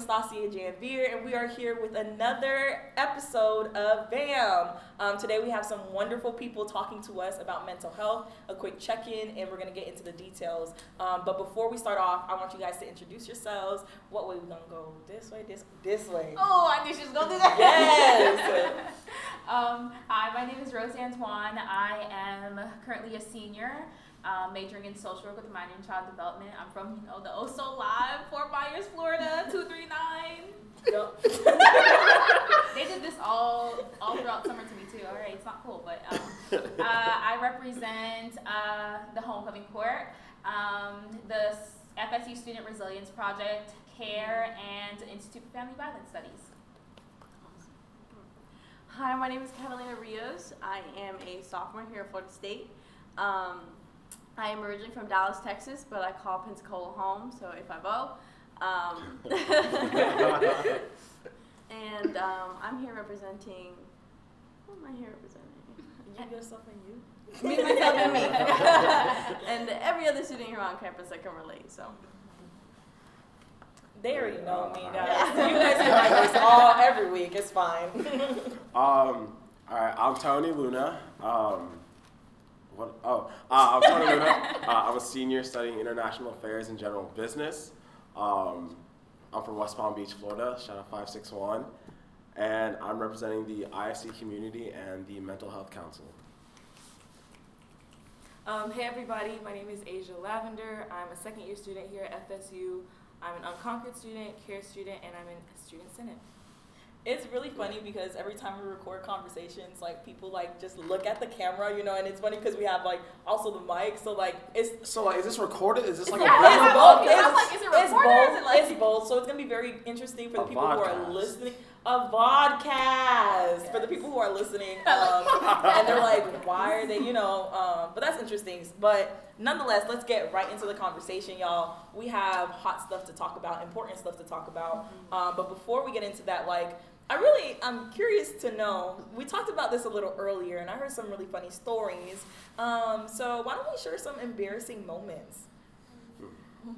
Stasia Janvier, and we are here with another episode of BAM. Um, today we have some wonderful people talking to us about mental health, a quick check in, and we're going to get into the details. Um, but before we start off, I want you guys to introduce yourselves. What way we going to go? This way, this, this way. Oh, I knew she was going to do that. Yes. um, hi, my name is Rose Antoine. I am currently a senior um, majoring in social work with a minor in child development. I'm from, you know, the Oh So Live, Fort Myers, Florida, 239. they did this all all throughout summer to me too. All right, it's not cool, but um, uh, I represent uh, the Homecoming Court, um, the FSU Student Resilience Project, CARE, and Institute for Family Violence Studies. Hi, my name is Catalina Rios. I am a sophomore here at Florida State. Um, I am originally from Dallas, Texas, but I call Pensacola home, so if I vote. Um, and um, I'm here representing. What am I here representing? You, yourself, and you. me, myself, and me. and every other student here on campus that can relate. So. They already know me, guys. You guys hear my voice all every week. It's fine. Um, all right, I'm Tony Luna. Um, what? Oh, uh, I'm Tony Luna. Uh, I'm a senior studying international affairs and general business. Um, I'm from West Palm Beach, Florida. Shout out 561. And I'm representing the IFC community and the Mental Health Council. Um, hey everybody, my name is Asia Lavender. I'm a second year student here at FSU. I'm an Unconquered student, CARE student, and I'm in Student Senate. It's really funny because every time we record conversations, like people like just look at the camera, you know, and it's funny because we have like also the mic, so like it's So, like, is this recorded? Is this like Yeah, a it's it's both. Okay, I'm It's, like, is it it's recorded or is both. it like- it's both. So it's gonna be very interesting for the A people who are listening. A vodcast for the people who are listening, um, and they're like, "Why are they?" You know. Um, but that's interesting. But nonetheless, let's get right into the conversation, y'all. We have hot stuff to talk about, important stuff to talk about. Um, but before we get into that, like. I really, I'm curious to know. We talked about this a little earlier, and I heard some really funny stories. Um, so why don't we share some embarrassing moments?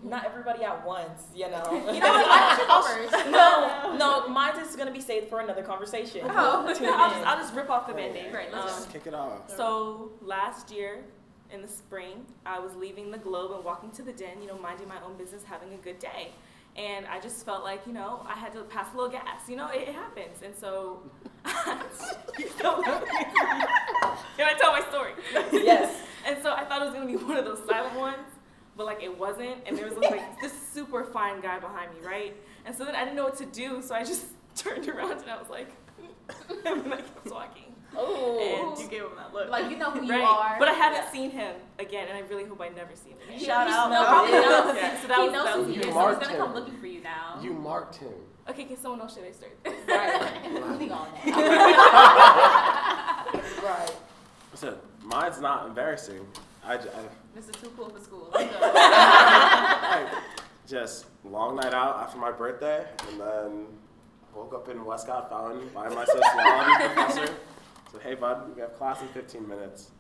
Not everybody at once, you know. You know, why don't you go first? no, no, mine is gonna be saved for another conversation. Oh. Tune I'll just. I'll just rip off the band-aid. Right, let's Um, just- Kick it off. So last year in the spring, I was leaving the Globe and walking to the den, you know, minding my own business, having a good day. And I just felt like, you know, I had to pass a little gas. You know, it, it happens. And so, can I tell my story? yes. And so I thought it was gonna be one of those silent ones, but like it wasn't. And there was like this super fine guy behind me, right? And so then I didn't know what to do, so I just turned around and I was like, and then I kept walking. Oh. And You gave him that look. Like, you know who you Right. are. But I haven't seen him again, and I really hope I never see him again. Shout He out. smelled Probably it. knows. Yeah, so that he was- knows that who was he is, so he's gonna come looking for you now. You marked him. Okay, can someone else should I start? Right. Moving on. Right. Listen, mine's not embarrassing. I, j- I- Mr. Too Cool for School. Let's go. I just long night out after my birthday, and then woke up in Westcott Fountain by my sociology professor. Said, "Hey, bud, we have class in 15 minutes."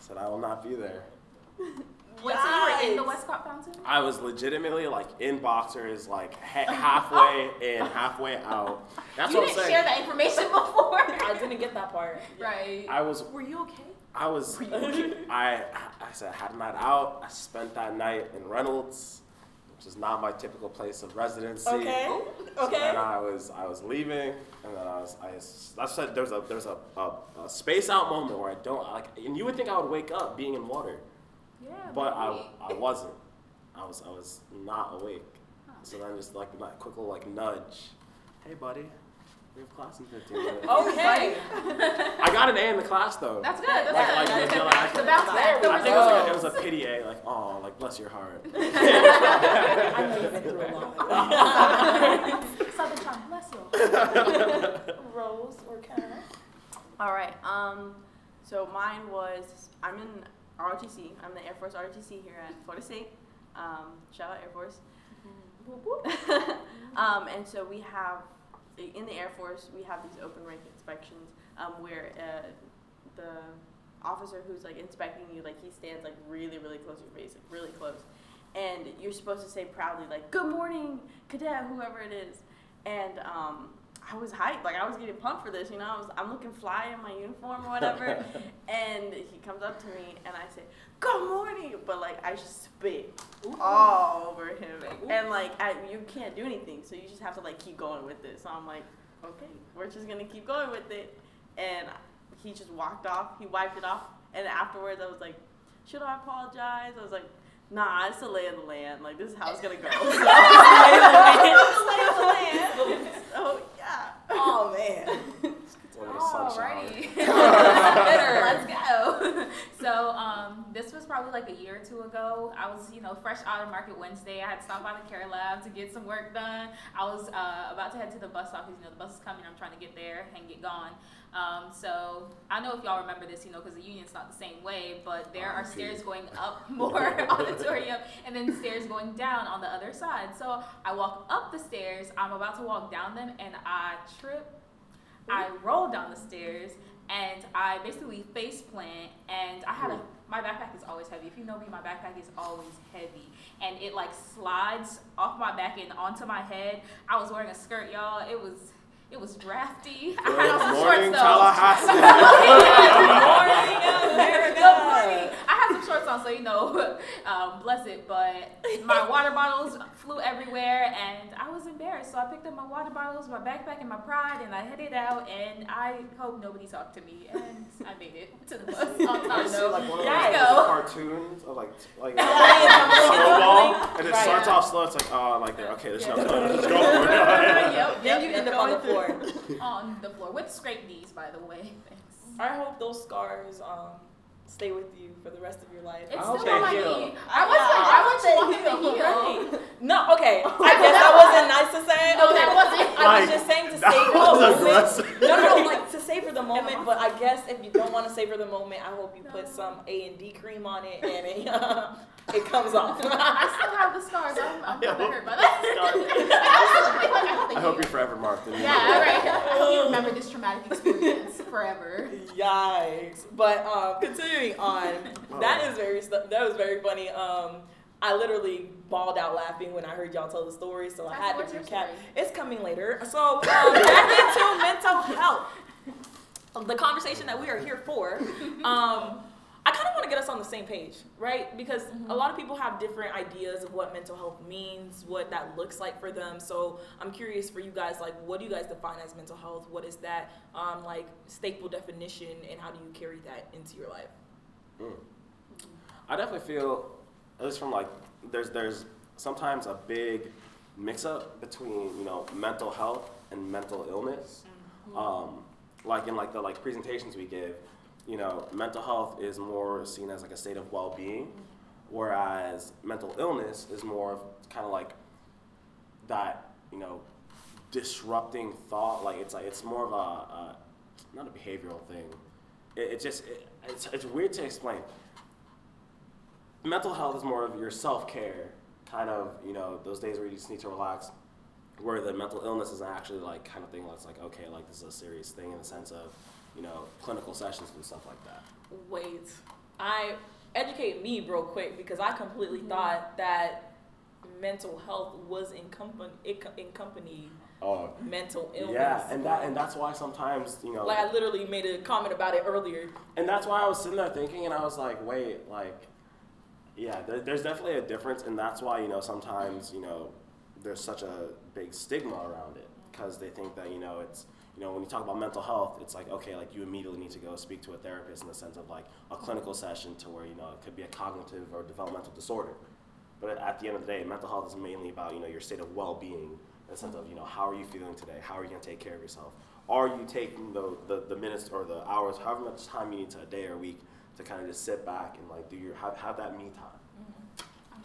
Said, "I will not be there." Wait, so you were in the Westcott Fountain? I was legitimately like in boxers, like ha- halfway in, halfway out. That's you what I'm didn't saying. share that information before. I didn't get that part. Right. I was, Were you okay? I was, I, I said, I had a night out. I spent that night in Reynolds, which is not my typical place of residency. Okay. Okay. then I was I was leaving, and then I was I was, that's what there's a there's a, a, a space out moment where I don't like, and you would think I would wake up being in water, Yeah. but I maybe. I wasn't. I was I was not awake. So then just like that quick little like nudge, hey buddy, we have class in 15 minutes. Okay. I got an A in the class though. That's good. That's Like- good. like, That's you know, good. like- the bounce back. The I we think it was, like, it was a pity A, like oh, like bless your heart. I know you've been through a lot. Southern Charm. Bless you. Rose or Karen? All right. Um, so mine was I'm in ROTC. I'm the Air Force ROTC here at Florida State. Um, shout out Air Force. um, and so we have in the Air Force we have these open rank inspections um, where uh, the officer who's like inspecting you like he stands like really really close to your face like really close. And you're supposed to say proudly like good morning cadet whoever it is. And um, I was hyped, like I was getting pumped for this, you know. I was I'm looking fly in my uniform or whatever, and he comes up to me and I say, "Good morning," but like I just spit all over him, and like I, you can't do anything, so you just have to like keep going with it. So I'm like, okay, we're just gonna keep going with it, and he just walked off. He wiped it off, and afterwards I was like, should I apologize? I was like. Nah, it's the lay of the land. Like this is how it's gonna go. So, lay of the land. So. Oh man. It's a little sunshine. Alrighty. Let's go. so um, this was probably like a year or two ago. I was, you know, fresh out of Market Wednesday. I had stopped by the Care Lab to get some work done. I was uh, about to head to the bus stop because you know the bus is coming. I'm trying to get there and get gone. Um, so I know if y'all remember this, you know, because the union's not the same way, but there are stairs going up Moore auditorium and then stairs going down on the other side. So I walk up the stairs. I'm about to walk down them and I trip. I mm-hmm. roll down the stairs and I basically face plant and I had a my backpack is always heavy. If you know me, my backpack is always heavy. And it like slides off my back and onto my head. I was wearing a skirt, y'all. It was it was drafty. I had on some Good shorts morning, though. Tallahassee. Morning, America. Good morning. I had some shorts on, so you know, um, bless it. But my water bottles flew everywhere, and I was embarrassed. So I picked up my water bottles, my backpack, and my pride, and I headed out. And I hope nobody talked to me, and I made it to the bus on time. You see though. like one cartoons of like like Yeah. snowball, and it Right. starts off slow. It's like oh, like there. Okay, there's Yeah. no time. Just go for it. yep, Then you end up on the floor. on the floor with scraped knees, by the way. Thanks. I hope those scars um, stay with you for the rest of your life. It's I hope still on my they heal. knee. I was like, I was walking the heel. Right. No, okay. Oh. I guess that wasn't nice to say. No, that wasn't. I was just saying to that savor the moment. No, no, no, like to savor the moment. But I guess if you don't want to savor the moment, I hope you put some A and D cream on it and it, it comes off. I still have the scars. I'm, I'm Yeah. kind of hurt by that. I hope you're forever marked. in Yeah, all right. I hope you remember this traumatic experience forever. Yikes! But um, continuing on, that is very that was very funny. Um, I literally bawled out laughing when I heard y'all tell the story, so I had to your recap. It's coming later. So um, back into mental health, the conversation that we are here for. Um, I kind of want to get us on the same page, right? Because a lot of people have different ideas of what mental health means, what that looks like for them. So I'm curious for you guys, like, what do you guys define as mental health? What is that, um, like, staple definition, and how do you carry that into your life? Mm. I definitely feel, at least from like, there's there's sometimes a big mix-up between you know mental health and mental illness. Um, like in like the like presentations we give, you know, mental health is more seen as like a state of well-being, whereas mental illness is more of kind of like that you know disrupting thought. Like it's like it's more of a, a not a behavioral thing. It, it just it, it's it's weird to explain. Mental health is more of your self care, kind of you know those days where you just need to relax. Where the mental illness is actually like kind of thing that's like okay, like this is a serious thing in the sense of you know clinical sessions and stuff like that. Wait, I educate me real quick because I completely mm-hmm. thought that mental health was in company it co- accompanied Oh, mental illness. yeah, and that and that's why sometimes you know like I literally made a comment about it earlier. And that's why I was sitting there thinking, and I was like, wait, like, yeah, there, there's definitely a difference, and that's why you know sometimes you know there's such a big stigma around it because they think that you know it's you know when you talk about mental health, it's like okay, like you immediately need to go speak to a therapist in the sense of like a clinical session to where you know it could be a cognitive or developmental disorder. But at the end of the day, mental health is mainly about you know your state of well-being in the sense of you know how are you feeling today? How are you going to take care of yourself? Are you taking the, the, the minutes or the hours, however much time you need to a day or a week to kind of just sit back and like do your have, have that me time?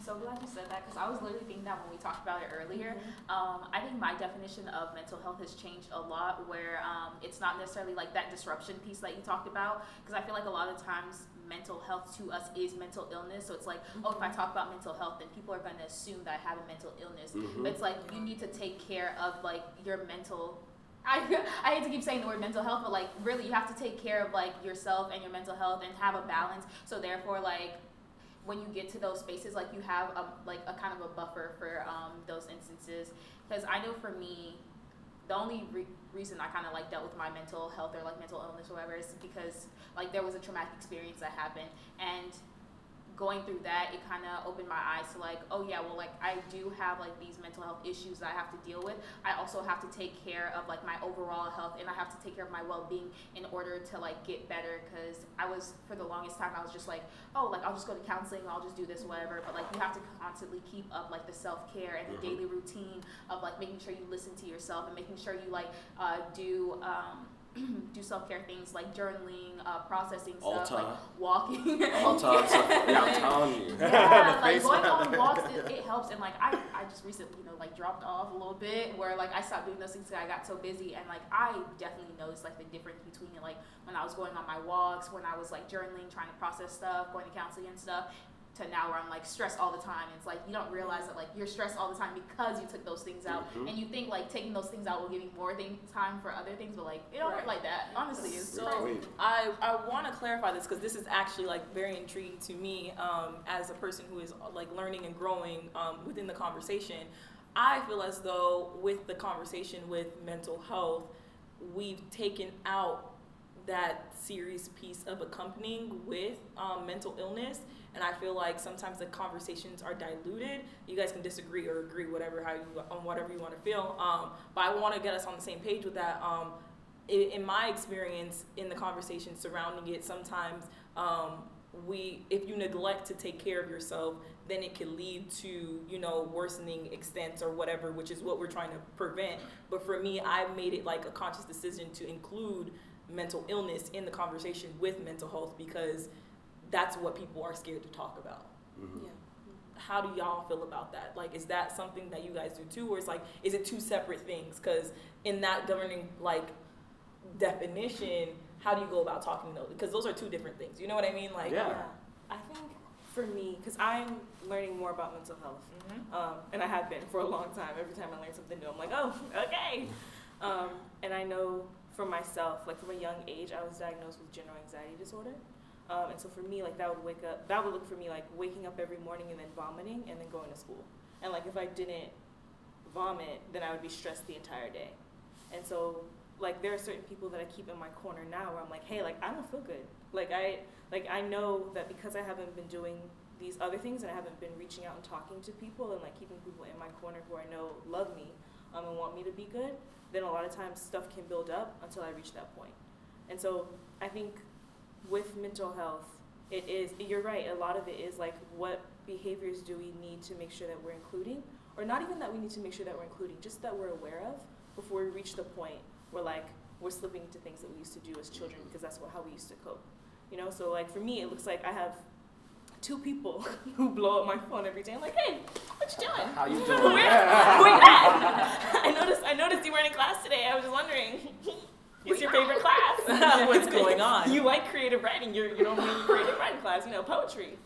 I'm so glad you said that because I was literally thinking that when we talked about it earlier. Um, I think my definition of mental health has changed a lot where um, it's not necessarily like that disruption piece that you talked about because I feel like a lot of times mental health to us is mental illness. So it's like, oh, if I talk about mental health, then people are going to assume that I have a mental illness. Mhm. But it's like you need to take care of like your mental. I, I hate to keep saying the word mental health, but like really, you have to take care of like yourself and your mental health and have a balance. So therefore, like when you get to those spaces, like you have a, like a kind of a buffer for um, those instances. Because I know for me, the only re- reason I kind of like dealt with my mental health or like mental illness or whatever is because like there was a traumatic experience that happened and going through that, it kind of opened my eyes to like, oh yeah, well like I do have like these mental health issues that I have to deal with. I also have to take care of like my overall health and I have to take care of my well-being in order to like get better because I was for the longest time I was just like, oh like I'll just go to counseling, I'll just do this whatever, but like you have to constantly keep up like the self-care and the Mhm. daily routine of like making sure you listen to yourself and making sure you like uh, do um, do self-care things like journaling, uh, processing stuff, like walking. All time stuff. Yeah, I'm telling you. Yeah, like going mask. on walks, it, it helps. And like I, I just recently, you know, like dropped off a little bit where like I stopped doing those things because I got so busy. And like I definitely noticed like the difference between like when I was going on my walks, when I was like journaling, trying to process stuff, going to counseling and stuff. To now where I'm like stressed all the time. It's like you don't realize that like you're stressed all the time because you took those things out, Mhm. and you think like taking those things out will give you more thing, time for other things, but like it don't work like that. Honestly, it's So Retweet. I, I want to clarify this because this is actually like very intriguing to me um, as a person who is like learning and growing um, within the conversation. I feel as though with the conversation with mental health, we've taken out that serious piece of accompanying with um, mental illness. And I feel like sometimes the conversations are diluted. You guys can disagree or agree, whatever how you on whatever you want to feel. Um, but I want to get us on the same page with that. Um, in, in my experience in the conversation surrounding it, sometimes um, we, if you neglect to take care of yourself, then it can lead to you know worsening extents or whatever, which is what we're trying to prevent. But for me, I made it like a conscious decision to include mental illness in the conversation with mental health because that's what people are scared to talk about. Mhm. How do y'all feel about that? Like, is that something that you guys do too, or is like, is it two separate things? Because in that governing like definition, how do you go about talking those? Because those are two different things. You know what I mean? Like, Yeah. I think for me, because I'm learning more about mental health, Mhm. um, and I have been for a long time. Every time I learn something new, I'm like, oh, okay. Um, and I know for myself, like from a young age, I was diagnosed with general anxiety disorder. Um, and so for me, like that would wake up, that would look for me like waking up every morning and then vomiting and then going to school. And like if I didn't vomit, then I would be stressed the entire day. And so like there are certain people that I keep in my corner now where I'm like, hey, like I don't feel good. Like I like I know that because I haven't been doing these other things and I haven't been reaching out and talking to people and like keeping people in my corner who I know love me um, and want me to be good, then a lot of times stuff can build up until I reach that point. And so I think with mental health, it is you're right. A lot of it is like what behaviors do we need to make sure that we're including, or not even that we need to make sure that we're including, just that we're aware of before we reach the point where like we're slipping into things that we used to do as children because that's what, how we used to cope. You know, so like for me, it looks like I have two people who blow up my phone every day. I'm like, hey, what you doing? How you Where, doing? where you at? I noticed. I noticed you weren't in class today. I was just wondering. What's your favorite class? What's going on? You like creative writing. You're you don't mean creative writing class. You know poetry.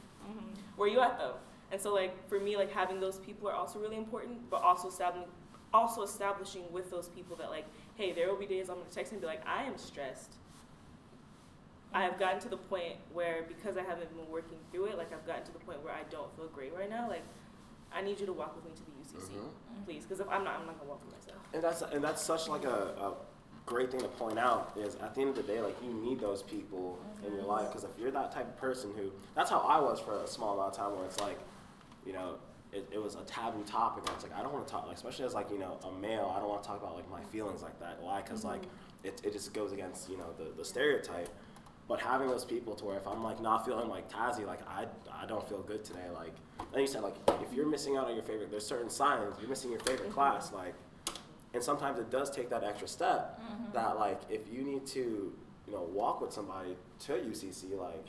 Where you at though? And so like for me, like having those people are also really important, but also establishing also establishing with those people that like, hey, there will be days I'm gonna text and be like, I am stressed. I have gotten to the point where because I haven't been working through it, like I've gotten to the point where I don't feel great right now. Like, I need you to walk with me to the UCC, Mhm. please, because if I'm not, I'm not gonna walk for myself. And that's and that's such like a, a great thing to point out is at the end of the day, like you need those people in your life mm-hmm. because if you're that type of person who, that's how I was for a small amount of time where it's like, you know, it, it was a taboo topic. And it's like I don't want to talk, like, especially as like you know a male, I don't want to talk about like my feelings like that. Why? Because mm-hmm. like it, it just goes against you know the, the stereotype. But having those people to where if I'm like not feeling like Tazzy, like I, I don't feel good today. Like then you said, like if you're missing out on your favorite, there's certain signs you're missing your favorite mm-hmm. class. Like and sometimes it does take that extra step that like if you need to you know walk with somebody to UCC like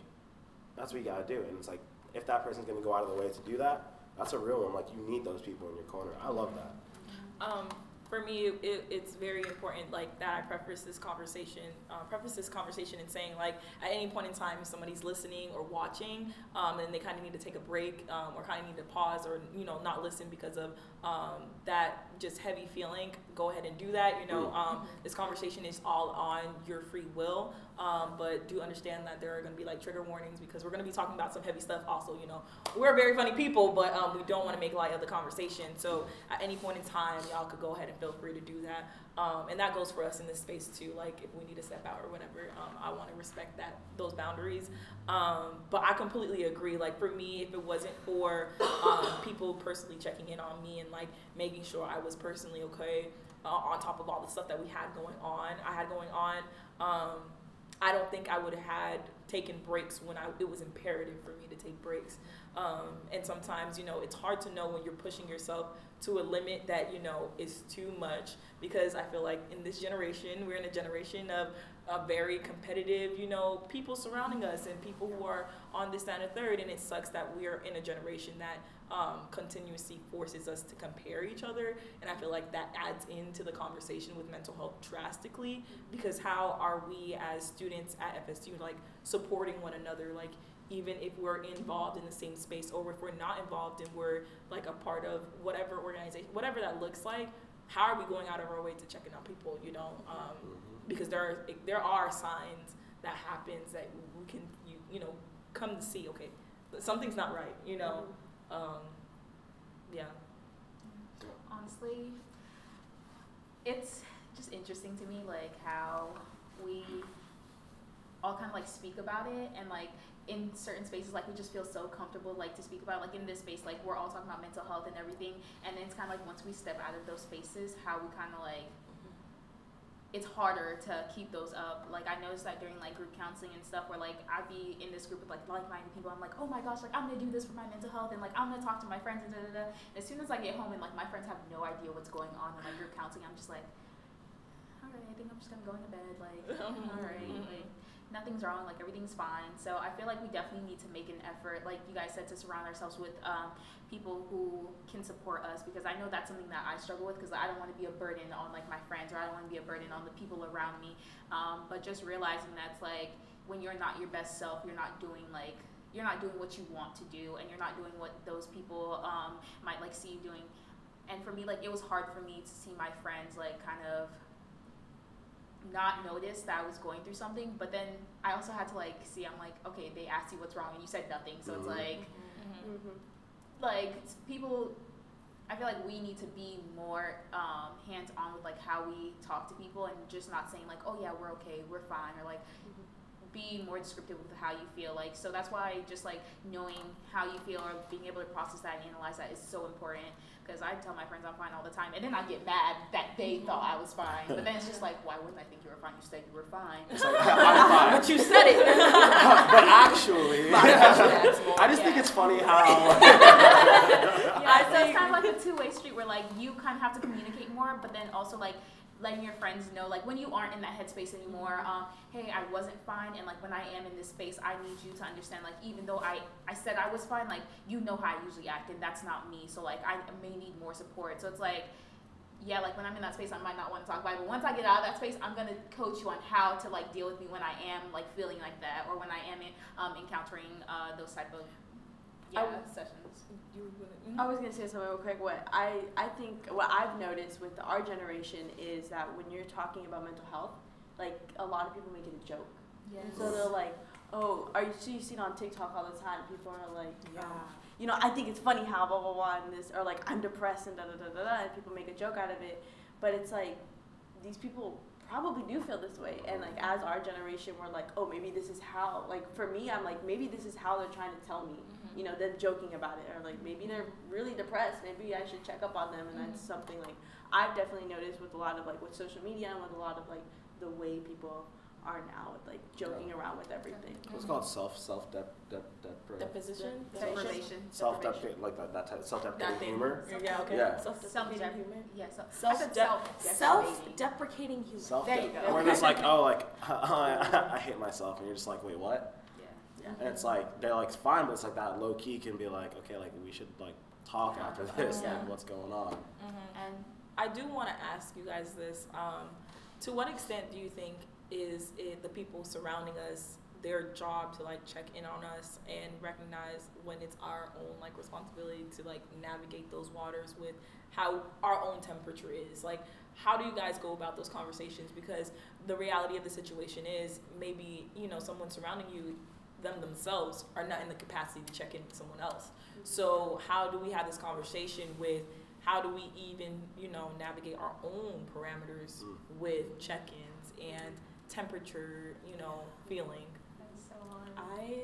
that's what you gotta do. And it's like if that person's gonna go out of the way to do that that's a real one. Like you need those people in your corner. I love that. Um, for me, it, it's very important, like that. I preface this conversation, uh, preface this conversation in saying, like, at any point in time, if somebody's listening or watching, um, and they kind of need to take a break, um, or kind of need to pause, or you know, not listen because of um, that just heavy feeling, go ahead and do that. You know, um, this conversation is all on your free will. Um, but do understand that there are going to be like trigger warnings because we're going to be talking about some heavy stuff. Also, you know, we're very funny people, but um, we don't want to make light of the conversation. So at any point in time, y'all could go ahead and feel free to do that. Um, and that goes for us in this space too. Like if we need to step out or whatever, um, I want to respect that those boundaries. Um, but I completely agree. Like for me, if it wasn't for um, people personally checking in on me and like making sure I was personally okay, uh, on top of all the stuff that we had going on, I had going on. I don't think I would have had taken breaks when I, it was imperative for me to take breaks. Um, and sometimes, you know, it's hard to know when you're pushing yourself to a limit that, you know, is too much because I feel like in this generation, we're in a generation of uh, very competitive, you know, people surrounding us and people who are on this, that, and a third. And it sucks that we are in a generation that um, continuously forces us to compare each other. And I feel like that adds into the conversation with mental health drastically because how are we as students at FSU like supporting one another? Like, even if we're involved in the same space or if we're not involved and we're like a part of whatever organization, whatever that looks like, how are we going out of our way to checking on people, you know? Um, because there are, there are signs that happens that we can, you, you know, come to see, okay, something's not right, you know? Um, yeah. honestly, it's just interesting to me, like how we all kind of like speak about it, and like in certain spaces, like we just feel so comfortable, like to speak about. Like in this space, like we're all talking about mental health and everything, and then it's kind of like once we step out of those spaces, how we kind of like it's harder to keep those up. Like I noticed that during like group counseling and stuff, where like I'd be in this group with like like-minded people. I'm like, oh my gosh, like I'm gonna do this for my mental health, and like I'm gonna talk to my friends and da da da. And as soon as I get home and like my friends have no idea what's going on in like group counseling, I'm just like, all right, I think I'm just gonna go into bed. Like, all right, like nothing's wrong, like everything's fine. So I feel like we definitely need to make an effort, like you guys said, to surround ourselves with um, people who can support us because I know that's something that I struggle with because I don't want to be a burden on like my friends or I don't want to be a burden on the people around me. Um, but just realizing that's like when you're not your best self, you're not doing like you're not doing what you want to do and you're not doing what those people um, might like see you doing. And for me, like it was hard for me to see my friends like kind of not notice that I was going through something, but then I also had to like see. I'm like, okay, they asked you what's wrong, and you said nothing. So it's Mhm. like, Mm-hmm. like people. I feel like we need to be more um, hands on with like how we talk to people, and just not saying like, oh yeah, we're okay, we're fine, or like be more descriptive with how you feel. Like so, that's why just like knowing how you feel or being able to process that and analyze that is so important. Because I tell my friends I'm fine all the time, and then I get mad that they mm-hmm. thought I was fine. But then it's just like, why wouldn't I think you were fine? You said you were fine. Like, I'm fine. But you said it. but actually, I just think it's funny how. Yeah, I so think- it's kind of like a two-way street where like you kind of have to communicate more, but then also like letting your friends know like when you aren't in that headspace anymore. Um, hey, I wasn't fine, and like when I am in this space, I need you to understand like even though I I said I was fine, like you know how I usually act, and that's not me. So like I may need more support. So it's like. Yeah, like when I'm in that space, I might not want to talk about it. But once I get out of that space, I'm gonna coach you on how to like deal with me when I am like feeling like that, or when I am in, um, encountering uh, those type of yeah w- sessions. You were gonna- I was gonna say something real quick. What I I think what I've noticed with our generation is that when you're talking about mental health, like a lot of people make it a joke. Yes. So they're like, "Oh, are you so you see it on TikTok all the time? People are like, Yeah. um, you know, I think it's funny how blah blah blah and this, or like I'm depressed and da da da da da, and people make a joke out of it. But it's like these people probably do feel this way, and like as our generation, we're like, oh, maybe this is how. Like for me, I'm like, maybe this is how they're trying to tell me. Mm-hmm. You know, they're joking about it, or like maybe they're really depressed. Maybe I should check up on them, and that's mm-hmm. something like I've definitely noticed with a lot of like with social media and with a lot of like the way people are now with like joking around with everything. What's called self self dep dep dep Deposition? Deprivation. self dep like that that type self That deprecating thing. humor. Yeah, okay. Yeah. Self-deprecating Self-dep- humor. Yeah, Self- I said de- self Self-deprecating humor. Self There you go. Where it's like, oh, like I, I hate myself, and you're just like, wait, what? Yeah. Yeah. And it's like they're like fine, but it's like that low key can be like, okay, like we should like talk after this, Yeah. like what's going on. Mhm. And I do want to ask you guys this: um, To what extent do you think is it the people surrounding us their job to like check in on us and recognize when it's our own like responsibility to like navigate those waters with how our own temperature is. Like, how do you guys go about those conversations? Because the reality of the situation is maybe you know someone surrounding you, them themselves are not in the capacity to check in with someone else. So how do we have this conversation with? How do we even, you know, navigate our own parameters Mm. with check-ins and temperature, you know, feeling? So. I,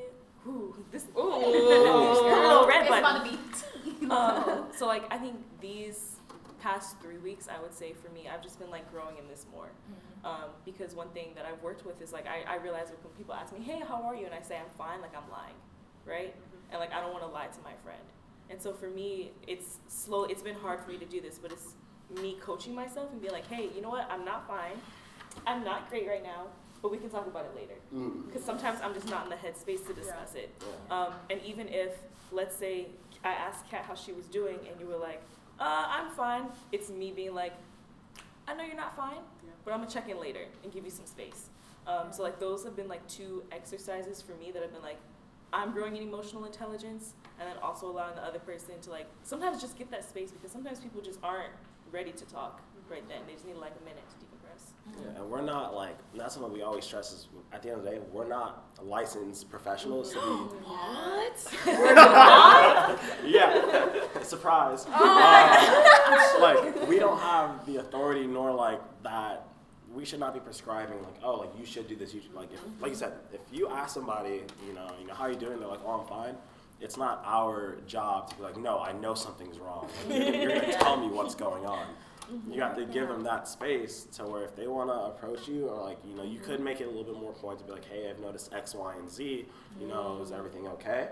whew, this, Ooh. little red it's button. about to be. um, so like I think these past three weeks, I would say for me, I've just been like growing in this more. Um, because one thing that I've worked with is like I, I realize when people ask me, "Hey, how are you?" and I say I'm fine, like I'm lying, right? And like I don't want to lie to my friend. And so for me, it's slow. It's been hard for me to do this, but it's me coaching myself and be like, "Hey, you know what? I'm not fine. I'm not great right now, but we can talk about it later." Mm. Because sometimes I'm just not in the headspace to discuss it. Yeah. Um, and even if, let's say, I asked Kat how she was doing, and you were like, uh, I'm fine, it's me being like, I know you're not fine, but I'm gonna check in later and give you some space. Um, so, like, those have been like two exercises for me that have been like, I'm growing in emotional intelligence, and then also allowing the other person to, like, sometimes just get that space because sometimes people just aren't ready to talk right then. They just need like a minute to decompress. Yeah, and we're not like that's something we always stress is at the end of the day we're not licensed professionals to be What? yeah. Surprise. Uh, like we don't have the authority nor like that we should not be prescribing like oh like you should do this you should like if like you said if you ask somebody you know you know how are you doing they're like oh I'm fine. It's not our job to be like no I know something's wrong. You're, you're gonna tell me what's going on you have to give them that space to where if they want to approach you or like you know you could make it a little bit more point to be like hey I've noticed X Y and Z you know is everything okay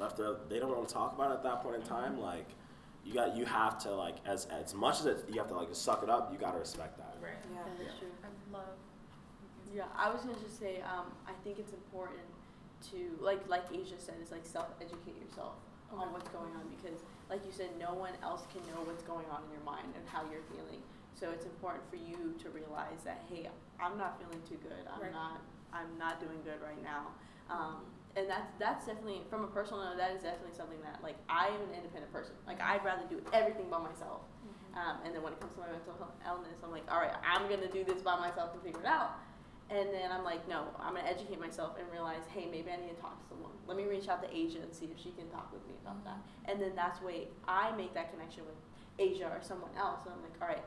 if they're- they don't want to talk about it at that point in time, like you got you have to like as as much as it, you have to like just suck it up. You got to respect that. Right. Yeah, that's true. I love. Yeah, I was gonna just say, um, I think it's important to like like Asia said, is like self educate yourself on what's going on because like you said, no one else can know what's going on in your mind and how you're feeling. So it's important for you to realize that hey, I'm not feeling too good. I'm Right. not I'm not doing good right now. Um, and that's that's definitely from a personal note. That is definitely something that like I am an independent person. Like I'd rather do everything by myself. Um, and then when it comes to my mental health illness, I'm like, all right, I'm gonna do this by myself and figure it out. And then I'm like, no, I'm gonna educate myself and realize, hey, maybe I need to talk to someone. Let me reach out to Asia and see if she can talk with me about that. And then that's way I make that connection with Asia or someone else. And I'm like, all right,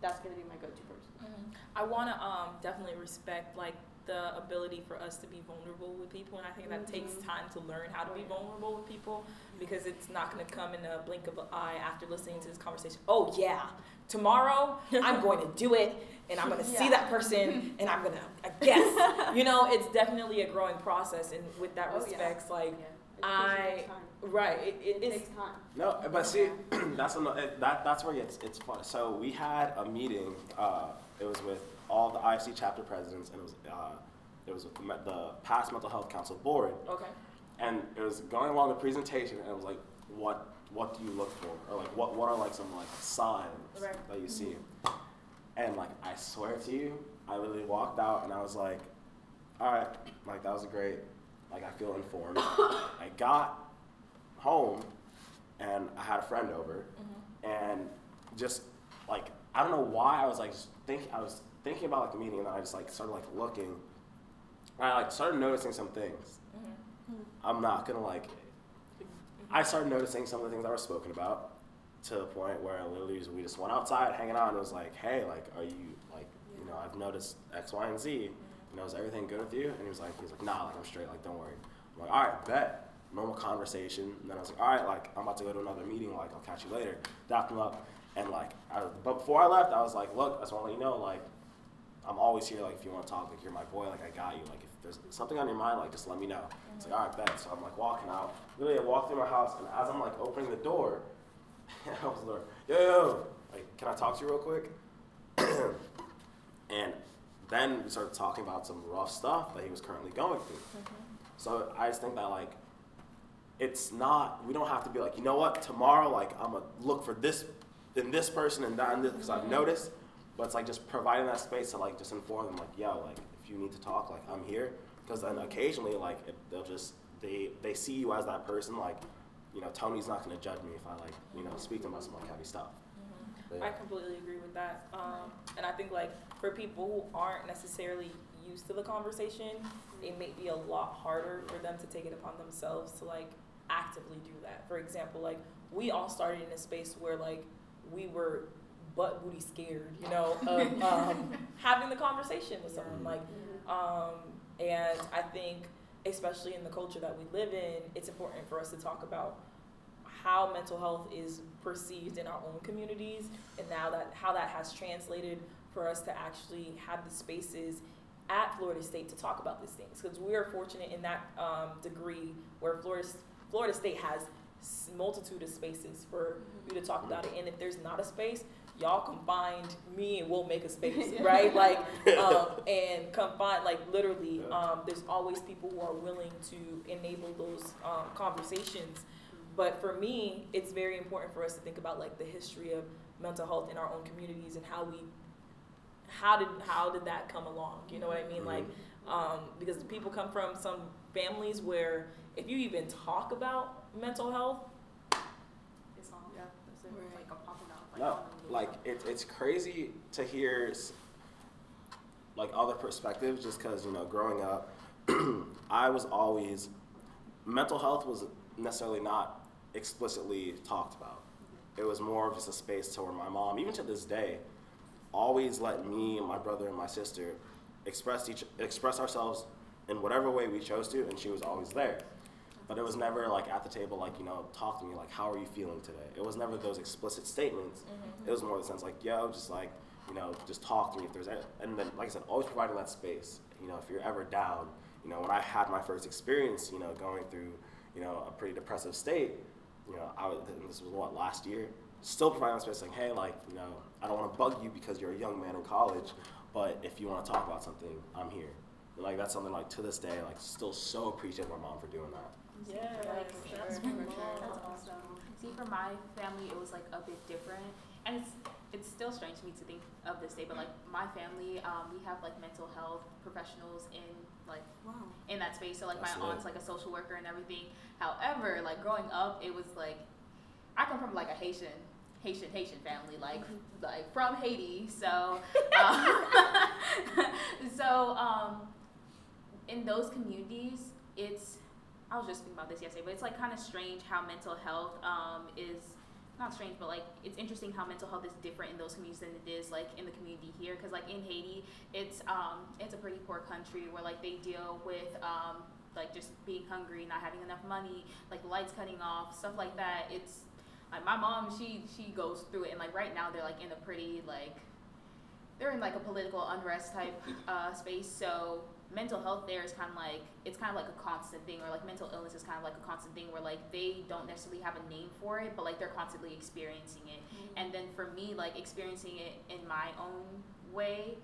that's gonna be my go-to person. Mhm. I want to um, definitely respect like the ability for us to be vulnerable with people, and I think that takes Mhm. time to learn how to be vulnerable with people because it's not going to come in a blink of an eye after listening to this conversation. Oh yeah, tomorrow I'm going to do it, and I'm going to see that person, and I'm going to I guess you know it's definitely a growing process, and with that Oh, yeah. respects, like Yeah. I- right, it, it, It it's takes time. No, but see, that's another, it- that that's where it's it's fun. So we had a meeting. Uh, it was with all the IFC chapter presidents, and it was uh, it was with the, the past mental health council board, okay. and it was going along the presentation, and it was like, what what do you look for, or like what what are like some like signs Right. that you see, and like I swear to you, I literally walked out and I was like, all right, like that was great, like I feel informed. I got home, and I had a friend over, Mhm. and just like I don't know why I was like think I was thinking about like the meeting, and then I just like started like looking. I like started noticing some things. Mhm. I'm not gonna like. I started noticing some of the things that were spoken about, to the point where literally we just went outside hanging out, and it was like, hey, like, are you like, you know, I've noticed X, Y, and Z. You know, is everything good with you? And he was like, he was like, nah, like I'm straight, like don't worry. I'm like, all right, bet. Normal conversation. And then I was like, all right, like I'm about to go to another meeting. Like I'll catch you later. Dapped him up, and like, I, but before I left, I was like, look, I just want to let you know, like, I'm always here. Like if you want to talk, like you're my boy. Like I got you. Like if there's something on your mind, like just let me know. It's like all right, bet. So I'm like walking out. Literally, I walk through my house, and as I'm like opening the door, I was like, yo, yo, like can I talk to you real quick? and then we started talking about some rough stuff that he was currently going through. Mm-hmm. So I just think that like it's not we don't have to be like you know what tomorrow like I'm gonna look for this in this person and that and this because I've mm-hmm. noticed, but it's like just providing that space to like just inform them like yo like if you need to talk like I'm here because then occasionally like it, they'll just they they see you as that person like you know Tony's not gonna judge me if I like you know speak to him about some like heavy stuff. But, I completely agree with that. Um, and I think like for people who aren't necessarily used to the conversation, it may be a lot harder for them to take it upon themselves to like actively do that. For example, like we all started in a space where like we were butt booty scared, you know, of um, having the conversation with someone. Like, um, and I think especially in the culture that we live in, it's important for us to talk about how mental health is perceived in our own communities and now that how that has translated for us to actually have the spaces at Florida State to talk about these things. Because we are fortunate in that um, degree where Florida Florida State has s- multitude of spaces for you to talk about it. And if there's not a space y'all can find me and we'll make a space right like um, and come find like literally um, there's always people who are willing to enable those um, conversations but for me, it's very important for us to think about like the history of mental health in our own communities and how we, how did how did that come along? You know what I mean? Mhm. Like, um, because people come from some families where if you even talk about mental health, It's all Yeah, that's it. it's like a popping out. Like, No, like it, it's crazy to hear like other perspectives just because you know growing up i was always mental health was necessarily not explicitly talked about. It was more of just a space to where my mom even to this day always let me and my brother and my sister express each express ourselves in whatever way we chose to and she was always there but it was never like at the table like you know talk to me like how are you feeling today? It was never those explicit statements. Mm-hmm. It was more the sense like yo just like you know just talk to me if there's any, and then like i said always providing that space. You know if you're ever down you know when i had my first experience you know going through you know a pretty depressive state you know i was this was what last year still providing space saying hey like you know i don't want to bug you because you're a young man in college but if you want to talk about something i'm here. And, like that's something like to this day like still so appreciative of my mom for doing that yeah, Like, that's That's awesome. See, for my family, it was like a bit different, and it's it's still strange to me to think of this day. But like my family, um, we have like mental health professionals in like Wow. in that space. So like That's my lit. aunt's like a social worker and everything. However, like growing up, it was like I come from like a Haitian. Haitian Haitian family, like like from Haiti, so um, so um, in those communities, it's I was just thinking about this yesterday, but it's like kind of strange how mental health um, is not strange, but like it's interesting how mental health is different in those communities than it is like in the community here. Because like in Haiti, it's um, it's a pretty poor country where like they deal with um, like just being hungry, not having enough money, like lights cutting off, stuff like that. It's like my mom, she she goes through it, and like right now they're like in a pretty like they're in like a political unrest type uh, space. So mental health there is kind of like it's kind of like a constant thing, or like mental illness is kind of like a constant thing where like they don't necessarily have a name for it, but like they're constantly experiencing it. And then for me, like experiencing it in my own way,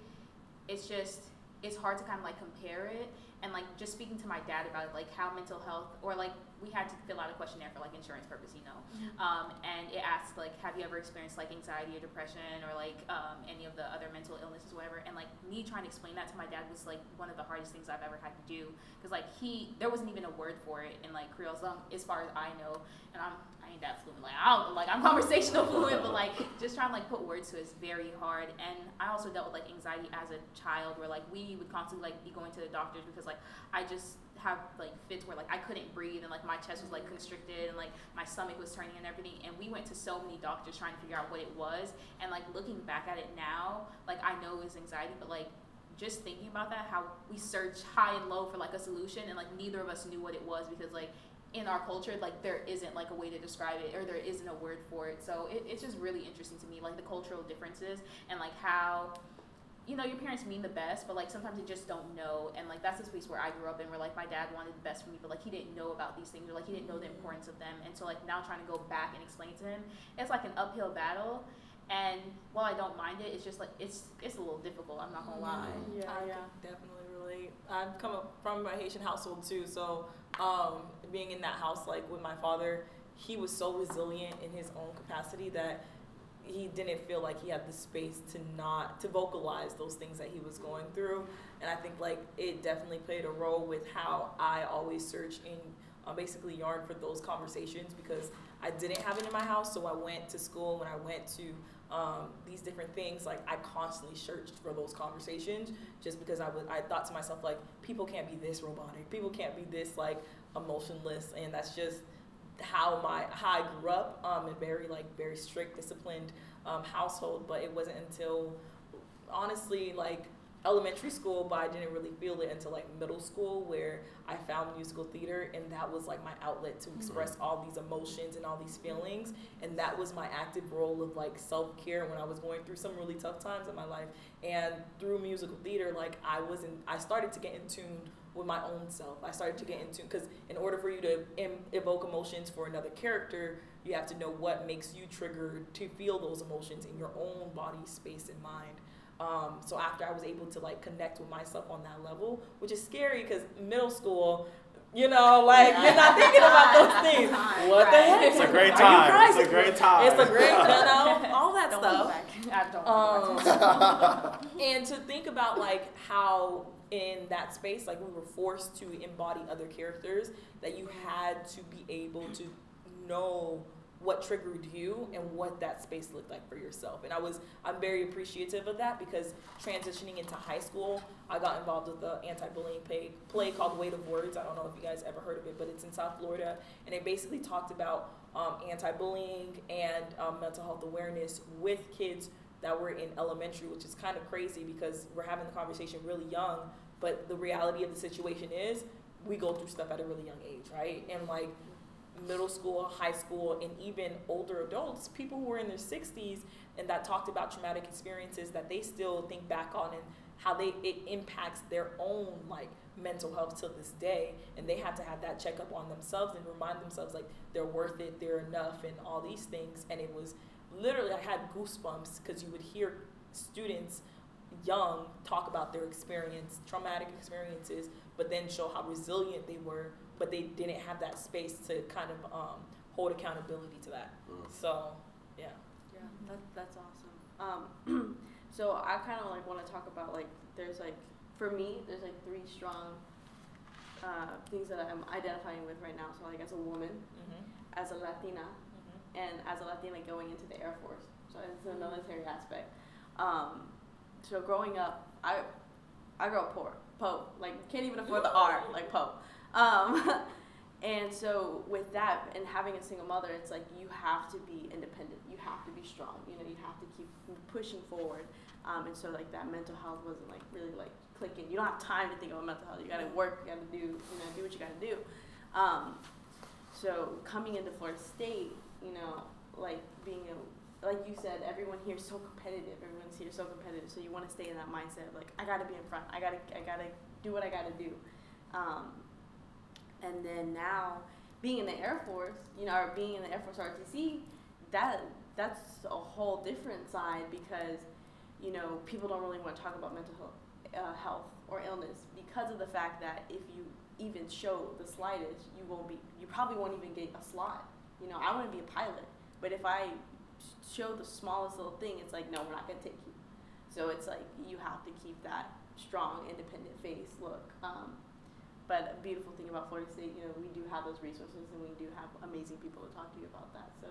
it's just it's hard to kind of like compare it and like just speaking to my dad about it, like how mental health or like we had to fill out a questionnaire for like insurance purpose, you know, um, and it asked like have you ever experienced like anxiety or depression or like um, any of the other mental illnesses or whatever? And like me trying to explain that to my dad was like one of the hardest things I've ever had to do because like he there wasn't even a word for it in like Creole um, as far as I know. And I'm I ain't that fluent like I don't like I'm conversational fluent but like just trying to like put words to it is very hard. And I also dealt with like anxiety as a child where like we would constantly like be going to the doctors because like I just have like fits where like I couldn't breathe and like my chest was like constricted and like my stomach was turning and everything and we went to so many doctors trying to figure out what it was and like looking back at it now like I know it was anxiety but like just thinking about that how we searched high and low for like a solution and like neither of us knew what it was because like in our culture like there isn't like a way to describe it or there isn't a word for it so it, it's just really interesting to me like the cultural differences and like how you know your parents mean the best but like sometimes they just don't know and like that's the space where i grew up in where like my dad wanted the best for me but like he didn't know about these things or like he didn't know the importance of them and so like now trying to go back and explain to him it's like an uphill battle and while i don't mind it it's just like it's it's a little difficult i'm not gonna lie Yeah, I yeah. can definitely relate. I've come up from a Haitian household too, so um, being in that house, like with my father, he was so resilient in his own capacity that he didn't feel like he had the space to not to vocalize those things that he was going through. And i think like it definitely played a role with how i always search in uh, basically yarn for those conversations because i didn't have it in my house. So i went to school when i went to um, these different things like i constantly searched for those conversations just because i was i thought to myself like people can't be this robotic. People can't be this like emotionless. And that's just how my how I grew up um, in very like very strict disciplined um, household but it wasn't until honestly like elementary school but I didn't really feel it until like middle school where I found musical theater and that was like my outlet to express all these emotions and all these feelings and that was my active role of like self-care when I was going through some really tough times in my life. And through musical theater like I was in I started to get in tune with my own self. I started to get into because in order for you to Im- evoke emotions for another character, you have to know what makes you triggered to feel those emotions in your own body, space, and mind. Um, so after I was able to like connect with myself on that level, which is scary because middle school, you know, like you're not thinking about those things. What the heck? It's a great time. It's a great time. It's a great, you know, all that Don't stuff. back. I don't. Um, and to think about like how in that space, like we were forced to embody other characters, that you had to be able to know what triggered you and what that space looked like for yourself. And I was, I'm very appreciative of that because transitioning into high school, I got involved with the anti-bullying play, play called Weight of Words. I don't know if you guys ever heard of it, but it's in South Florida, and it basically talked about um, anti-bullying and um, mental health awareness with kids that were in elementary, which is kind of crazy because we're having the conversation really young, but the reality of the situation is we go through stuff at a really young age, right? And like middle school, high school, and even older adults, people who were in their 60s and that talked about traumatic experiences that they still think back on and how they it impacts their own like mental health till this day and they have to have that checkup on themselves and remind themselves like they're worth it they're enough and all these things and it was literally i had goosebumps because you would hear students young talk about their experience traumatic experiences but then show how resilient they were but they didn't have that space to kind of um, hold accountability to that Mm. so yeah Yeah, that, that's awesome. Um, so I kind of like want to talk about like there's like for me there's like three strong uh, things that I'm identifying with right now. So like as a woman, mm-hmm. as a Latina, Mm-hmm. and as a Latina going into the Air Force. So it's a military aspect. Um, so growing up, I I grew up poor, po, like can't even afford the R, like po. Um, and so with that and having a single mother, it's like you have to be independent. You have to be strong. You know, you have to keep pushing forward. Um, and so like that mental health wasn't like really like clicking. You don't have time to think about mental health. You got to work. You got to do you know do what you got to do. Um, so coming into Florida State, you know, like being a like you said, everyone here is so competitive. Everyone's here so competitive. So you want to stay in that mindset of like I gotta be in front. I gotta I gotta do what I gotta do. Um, and then now being in the Air Force, you know, or being in the Air Force RTC, that that's a whole different side because you know people don't really want to talk about mental health, uh, health or illness because of the fact that if you even show the slightest, you won't be you probably won't even get a slot. You know, I want to be a pilot, but if I show the smallest little thing, it's like no, we're not gonna take you. So it's like you have to keep that strong, independent face look. Um, but a beautiful thing about Florida State, you know, we do have those resources and we do have amazing people to talk to you about that. So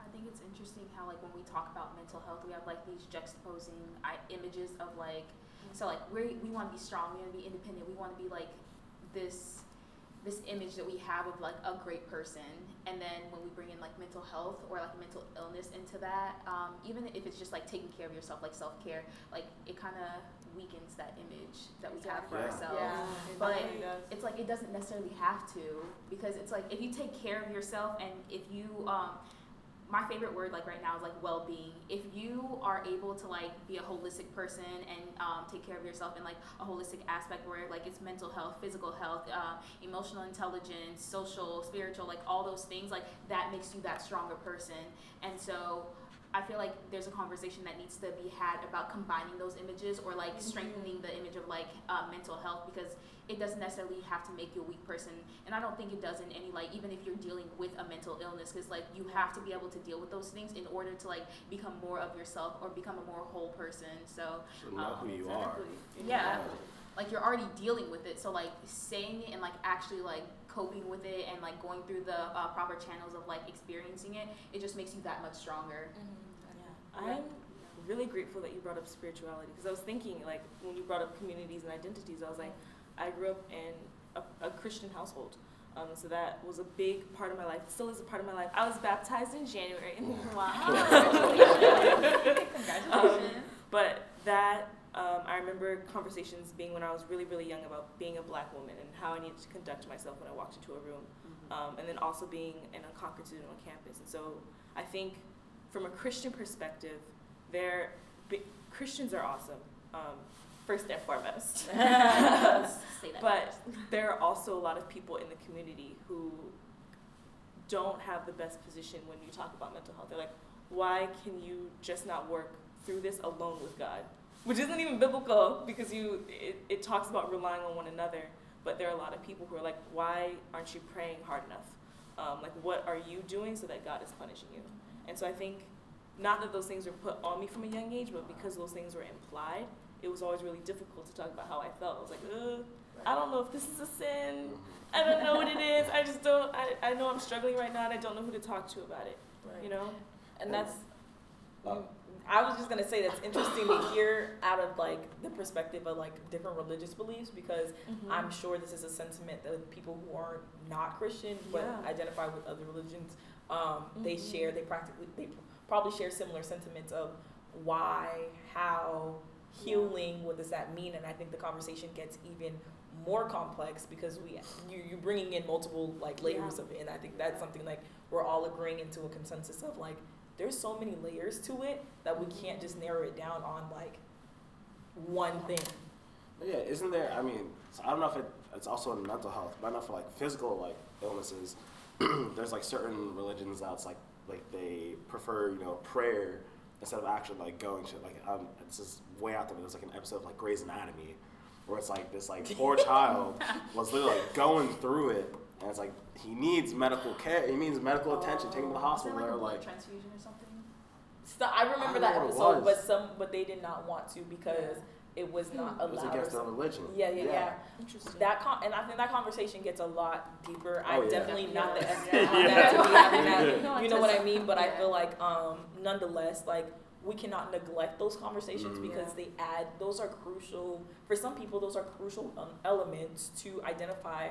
I think it's interesting how like when we talk about mental health, we have like these juxtaposing I- images of like so like we we want to be strong, we want to be independent, we want to be like this this image that we have of like a great person, and then when we bring in like mental health or like mental illness into that, um, even if it's just like taking care of yourself, like self care, like it kind of weakens that image that we have for Yeah. ourselves. it But really does. it's like it doesn't necessarily have to because it's like if you take care of yourself and if you um my favorite word like right now is like well-being. If you are able to like be a holistic person and um, take care of yourself in like a holistic aspect where like it's mental health physical health uh, emotional intelligence social spiritual like all those things like that makes you that stronger person. And so I feel like there's a conversation that needs to be had about combining those images or like strengthening the image of like uh, mental health because it doesn't necessarily have to make you a weak person. And i don't think it does in any like even if you're dealing with a mental illness because like you have to be able to deal with those things in order to like become more of yourself or become a more whole person. So Should know um, who you are. yeah. Like you're already dealing with it. So like saying it and like actually like coping with it and like going through the uh, proper channels of like experiencing it it just makes you that much stronger. Yeah, I'm really grateful that you brought up spirituality because I was thinking, like, when you brought up communities and identities, I was like, I grew up in a, a Christian household. Um, so that was a big part of my life. Still is a part of my life. I was baptized in January. congratulations Um, but that um, I remember conversations being when I was really, really young about being a black woman and how I needed to conduct myself when I walked into a room, um, and then also being an Unconquered student on campus. And so I think, from a Christian perspective, there Christians are awesome, um, first and foremost. Let's say that But there are also a lot of people in the community who don't have the best position when you talk about mental health. They're like, why can you just not work through this alone with God? Which isn't even biblical because you it, it talks about relying on one another. But there are a lot of people who are like, why aren't you praying hard enough? Um, like, what are you doing so that God is punishing you? And so I think, not that those things were put on me from a young age, but because those things were implied, it was always really difficult to talk about how I felt. I was like, Ugh, I don't know if this is a sin. I don't know what it is. I just don't. I, I know I'm struggling right now, and I don't know who to talk to about it. Right. You know? And that's, Uh, I was just gonna say that's interesting to hear out of like the perspective of like different religious beliefs because Mm-hmm. I'm sure this is a sentiment that people who are not Christian but Yeah. identify with other religions, um, they Mhm. share. They practically, they probably share similar sentiments of why, how, healing. What does that mean? And I think the conversation gets even more complex because we you you bringing in multiple like layers Yeah. of it, and I think that's something like we're all agreeing into a consensus of like there's so many layers to it that we can't just narrow it down on like one thing. But yeah, isn't there? I mean, so I don't know if it, it's also in mental health, but I know for like physical like illnesses, there's like certain religions that's like like they prefer you know prayer instead of actually like going to like um this is way out there. But there's like an episode of like Grey's Anatomy where it's like this like poor child was literally like going through it, and it's like he needs medical care, he needs medical attention, take him to the Is hospital. there like a they're like, transfusion or something? So I remember I that know what it episode, but some but they did not want to because it was not it was allowed. or against their something. religion. Yeah, yeah, yeah. Interesting. That con- and I think that conversation gets a lot deeper. Oh, I'm yeah. definitely not the Yeah. expert on Yeah. that to be having that. You know what I mean? But I feel like um, nonetheless, like we cannot neglect those conversations Mhm. because Yeah. they add. Those are crucial for some people. Those are crucial um, elements to identify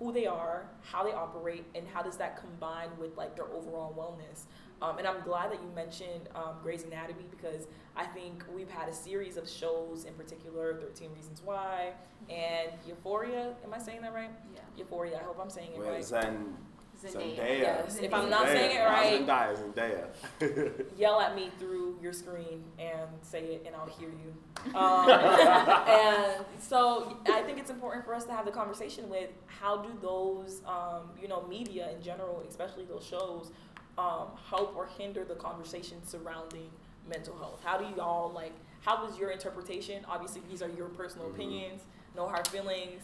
who they are, how they operate, and how does that combine with like their overall wellness. Um, and I'm glad that you mentioned um, Grey's Anatomy because I think we've had a series of shows, in particular, 13 Reasons Why and Euphoria. Am I saying that right? Yeah. Euphoria. I hope I'm saying it Wait, right. Zen, Zendaya. Zendaya. Yes, if I'm Zendaya. not saying it right- Zendaya, Zendaya. Yell at me through your screen and say it, and I'll hear you. Um, and so I think it's important for us to have the conversation with how do those, um, you know, media in general, especially those shows, um, help or hinder the conversation surrounding mental health? How do y'all like? How was your interpretation? Obviously, these are your personal Mhm. opinions. No hard feelings.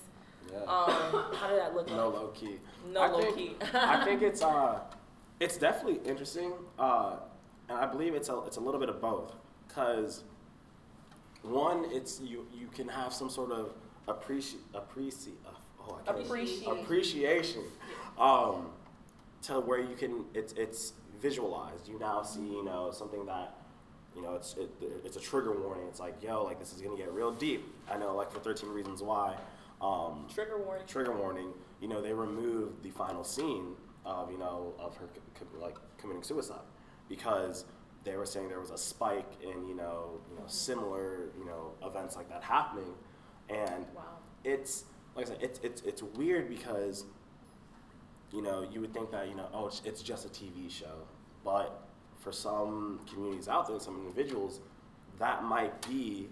Yeah. Um, how did that look no like? low key. No I low think- key. I think it's uh, it's definitely interesting, uh, and I believe it's a it's a little bit of both. Cause one, it's you you can have some sort of appreci appreci oh, Appreciate. appreciation, um, to where you can it's it's visualized. You now see you know something that. You know, it's it, it's a trigger warning. It's like, yo, like this is gonna get real deep. I know, like for 13 Reasons Why, um, Trigger warning. trigger warning, you know, they removed the final scene of, you know, of her co- like committing suicide because they were saying there was a spike in, you know, you know, similar, you know, events like that happening, and Wow. it's like I said, it's it's it's weird because, you know, you would think that you know, oh, it's, it's just a TV show, but for some communities out there, some individuals, that might be,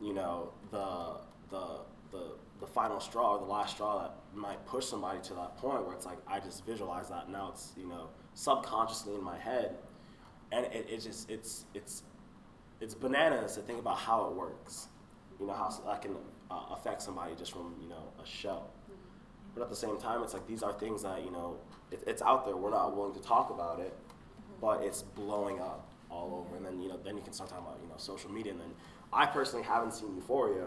you know, the the the the final straw, or the last straw that might push somebody to that point where it's like I just visualize that now. It's you know subconsciously in my head. and it, it just it's it's it's bananas to think about how it works. You know how that can uh, affect somebody just from you know a show. But at the same time, it's like these are things that you know it, it's out there. We're not willing to talk about it, but it's blowing up all over. And then you know then you can start talking about you know social media. And then I personally haven't seen Euphoria,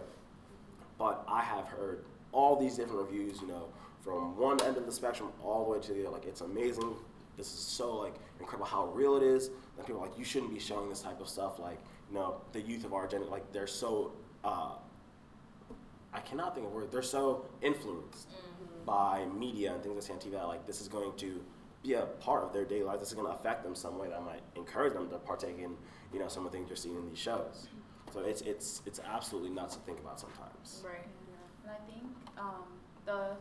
but I have heard all these different reviews. You know from one end of the spectrum all the way to the other. Like it's amazing. This is so like incredible how real it is. And people are like you shouldn't be showing this type of stuff. Like you know the youth of our generation, like they're so. Uh, I cannot think of a word. They're so influenced by media and things they see that like this is going to be a part of their daily life. This is going to affect them some way that might encourage them to partake in you know some of the things you're seeing in these shows. So it's it's it's absolutely nuts to think about sometimes. Right. And I think um, the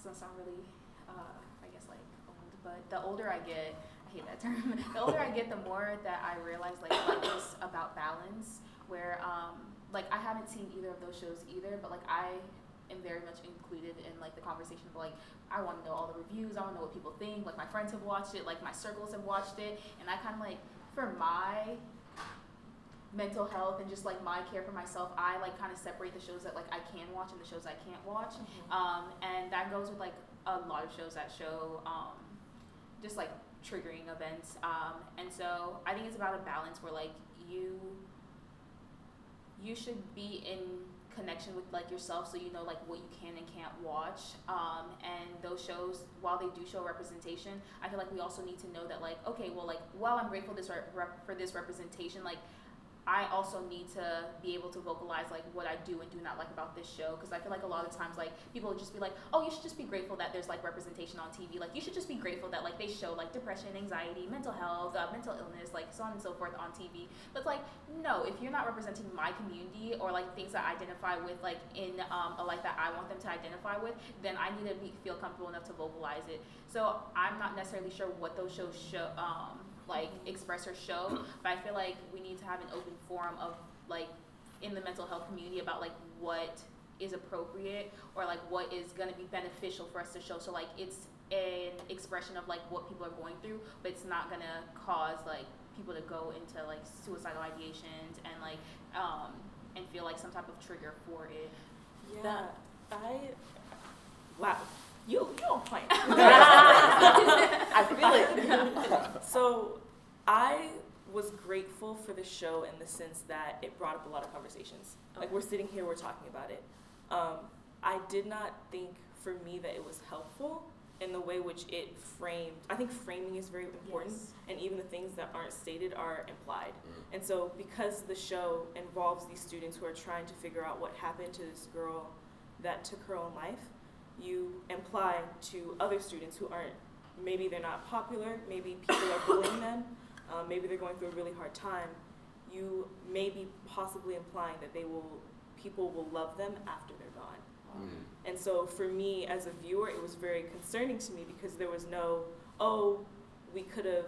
since I'm really, uh, I guess like old, but the older I get, I hate that term. the older I get, the more that I realize like life is about balance. Where um, like I haven't seen either of those shows either, but like I am very much included in like the conversation. of like I want to know all the reviews. I want to know what people think. Like my friends have watched it. Like my circles have watched it, and I kind of like for my mental health and just like my care for myself, I like kind of separate the shows that like I can watch and the shows I can't watch. Um, and that goes with like a lot of shows that show um, just like triggering events. Um, and so I think it's about a balance where like you you should be in connection with like yourself so you know like what you can and can't watch. Um, and those shows while they do show representation i feel like we also need to know that like okay well like while i'm grateful this rep- for this representation like I also need to be able to vocalize like what I do and do not like about this show because I feel like a lot of times like people just be like, oh, you should just be grateful that there's like representation on TV. Like you should just be grateful that like they show like depression, anxiety, mental health, uh, mental illness, like so on and so forth on TV. But like no, if you're not representing my community or like things that I identify with like in um, a life that I want them to identify with, then I need to be, feel comfortable enough to vocalize it. So I'm not necessarily sure what those shows show. Um, like express or show but i feel like we need to have an open forum of like in the mental health community about like what is appropriate or like what is going to be beneficial for us to show so like it's an expression of like what people are going through but it's not going to cause like people to go into like suicidal ideations and like um and feel like some type of trigger for it Yeah. That, I. Wow. You you on point. I feel it. So, I was grateful for the show in the sense that it brought up a lot of conversations. Like we're sitting here, we're talking about it. Um, I did not think for me that it was helpful in the way which it framed. I think framing is very important, Yes. and even the things that aren't stated are implied. And so, because the show involves these students who are trying to figure out what happened to this girl that took her own life, you imply to other students who aren't, maybe they're not popular, maybe people are bullying them, um, maybe they're going through a really hard time. You may be possibly implying that they will, people will love them after they're gone. And so for me as a viewer, it was very concerning to me because there was no, oh, we could have.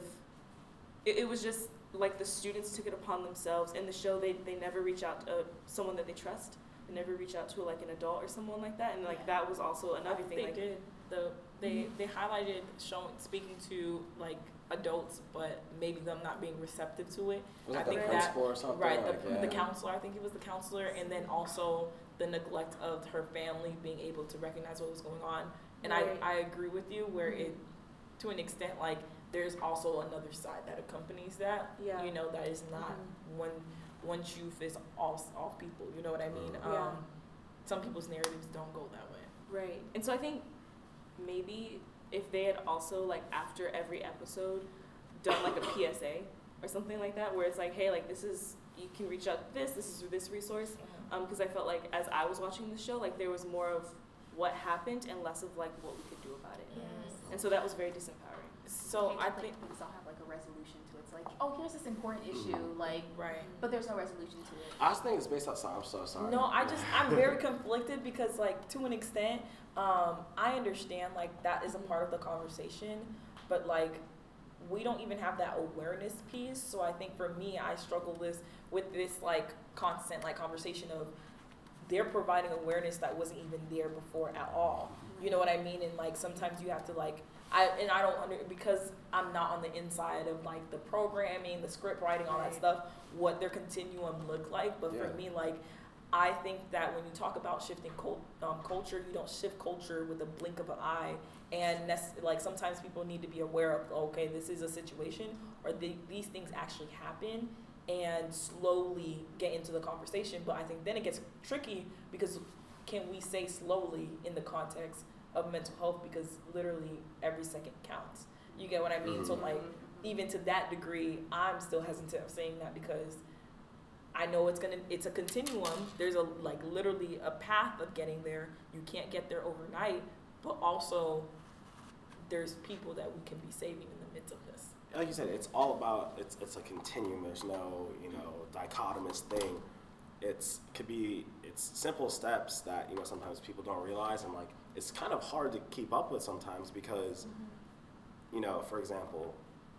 It, it was just like the students took it upon themselves. In the show, they, they never reach out to uh, someone that they trust. They never reach out to like an adult or someone like that. And like Yeah. that was also another thing. They Like, did. The they mm-hmm. they highlighted showing speaking to like adults, but maybe them not being receptive to it. Was I that the think that- or something? Right, Like, the, yeah. the counselor, I think it was the counselor, and then also the neglect of her family being able to recognize what was going on. And Right. I, I agree with you where mm-hmm. it, to an extent, like there's also another side that accompanies that. Yeah. You know, that is not mm-hmm. one one youth is all all people. You know what I mean? Yeah. Um, some people's narratives don't go that way. Right. And so I think maybe if they had also like after every episode done like a PSA or something like that where it's like, hey, like this is you can reach out to this, this is this resource. Um, because I felt like as I was watching the show, like there was more of what happened and less of like what we could do about it. yes And so that was very disempowering. So I like, think things don't have like a resolution to it. It's like, oh, here's this important issue, like, right. but there's no resolution to it. I just think it's based on. I'm so sorry. No, I just I'm very conflicted because like to an extent, um, I understand like that is a part of the conversation, but like we don't even have that awareness piece. So I think for me, I struggle with with this like constant like conversation of they're providing awareness that wasn't even there before at all. You know what I mean? And like sometimes you have to like I and I don't under because I'm not on the inside of like the programming, the script writing, all that stuff. What their continuum look like, but Yeah. for me, like I think that when you talk about shifting cult, um, culture, you don't shift culture with a blink of an eye. And nec- like sometimes people need to be aware of, okay, this is a situation, or the, these things actually happen, and slowly get into the conversation. But I think then it gets tricky because can we say slowly in the context of mental health? Because literally every second counts. You get what I mean? So Mhm. like even to that degree, I'm still hesitant of saying that because I know it's gonna it's a continuum. There's a like literally a path of getting there. You can't get there overnight, but also there's people that we can be saving in the midst of this. like you said, it's all about it's it's a continuum. There's no you know dichotomous thing. It's could be it's simple steps that you know sometimes people don't realize, I'm like it's kind of hard to keep up with sometimes because you know, for example,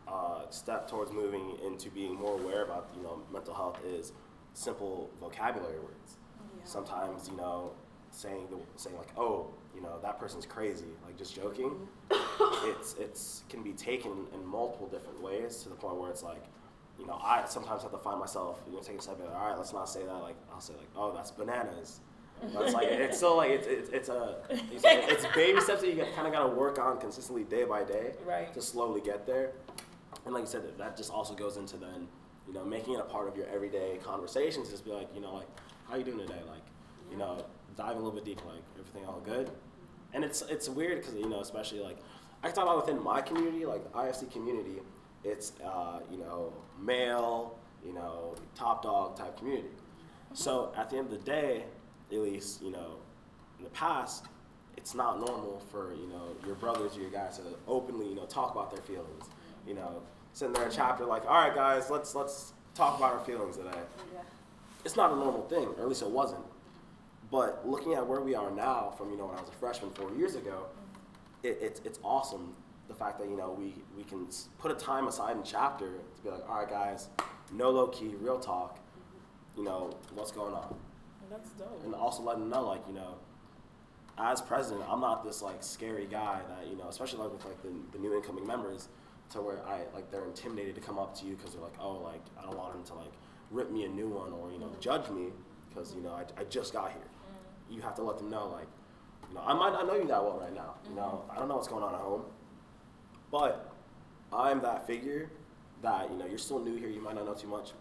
uh, step towards moving into being more aware about you know mental health is simple vocabulary words. Sometimes you know saying the saying like oh you know that person's crazy like just joking. It's it's can be taken in multiple different ways to the point where it's like you know I sometimes have to find myself you know taking a step back all right let's not say that like I'll say like oh that's bananas but it's like it's still like it's it's, it's a it's, it's baby steps that you kind of got to work on consistently day by day Right. to slowly get there. And like you said that just also goes into then you know making it a part of your everyday conversations just be like you know like how you doing today? Like you know diving a little bit deeper like everything all good? And it's it's weird because you know especially like I can talk about within my community like the IFC community it's uh, you know male you know top dog type community. So at the end of the day at least you know in the past it's not normal for you know your brothers or your guys to openly you know talk about their feelings you know sitting there in chapter like all right guys let's let's talk about our feelings today Yeah. it's not a normal thing, or at least it wasn't. But looking at where we are now, from you know when I was a freshman four years ago, it, it's it's awesome the fact that you know we we can put a time aside in chapter to be like, all right, guys, no low key, real talk. You know what's going on, That's dope. and also letting them know like you know, as president, I'm not this like scary guy that you know, especially like with like the, the new incoming members, to where I like they're intimidated to come up to you because they're like, oh, like I don't want them to like rip me a new one or you know mm. judge me because you know I, I just got here. Mm. You have to let them know like, you know, I might not know you that well right now. You know, mm-hmm. I don't know what's going on at home, but I'm that figure that you know you're still new here. You might not know too much.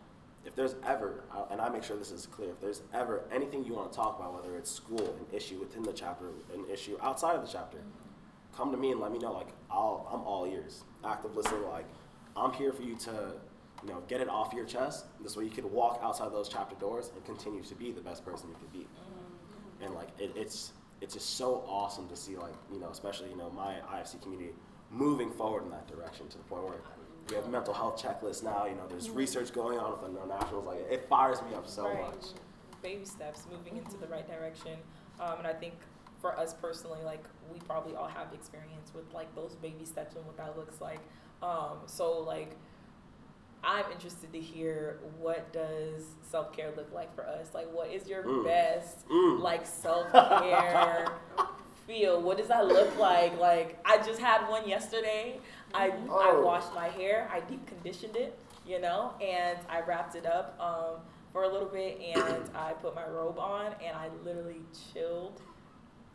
If there's ever, uh, and I make sure this is clear, if there's ever anything you want to talk about, whether it's school, an issue within the chapter, an issue outside of the chapter, come to me and let me know. Like I'll, I'm all ears, active listening. Like I'm here for you to, you know, get it off your chest. This way you could walk outside those chapter doors and continue to be the best person you could be. And like it, it's it's just so awesome to see like you know especially you know my IFC community moving forward in that direction to the point where we have mental health checklists now. You know, there's research going on with the nationals. Like it fires me up so Right. much. baby steps moving into the right direction. Um, and I think for us personally, like we probably all have experience with like those baby steps and what that looks like. Um, so like I'm interested to hear what does self care look like for us. Like what is your Mm. best Mm. like self care feel? What does that look like? Like I just had one yesterday. I I Oh. washed my hair. I deep conditioned it, you know, and I wrapped it up um, for a little bit, and I put my robe on, and I literally chilled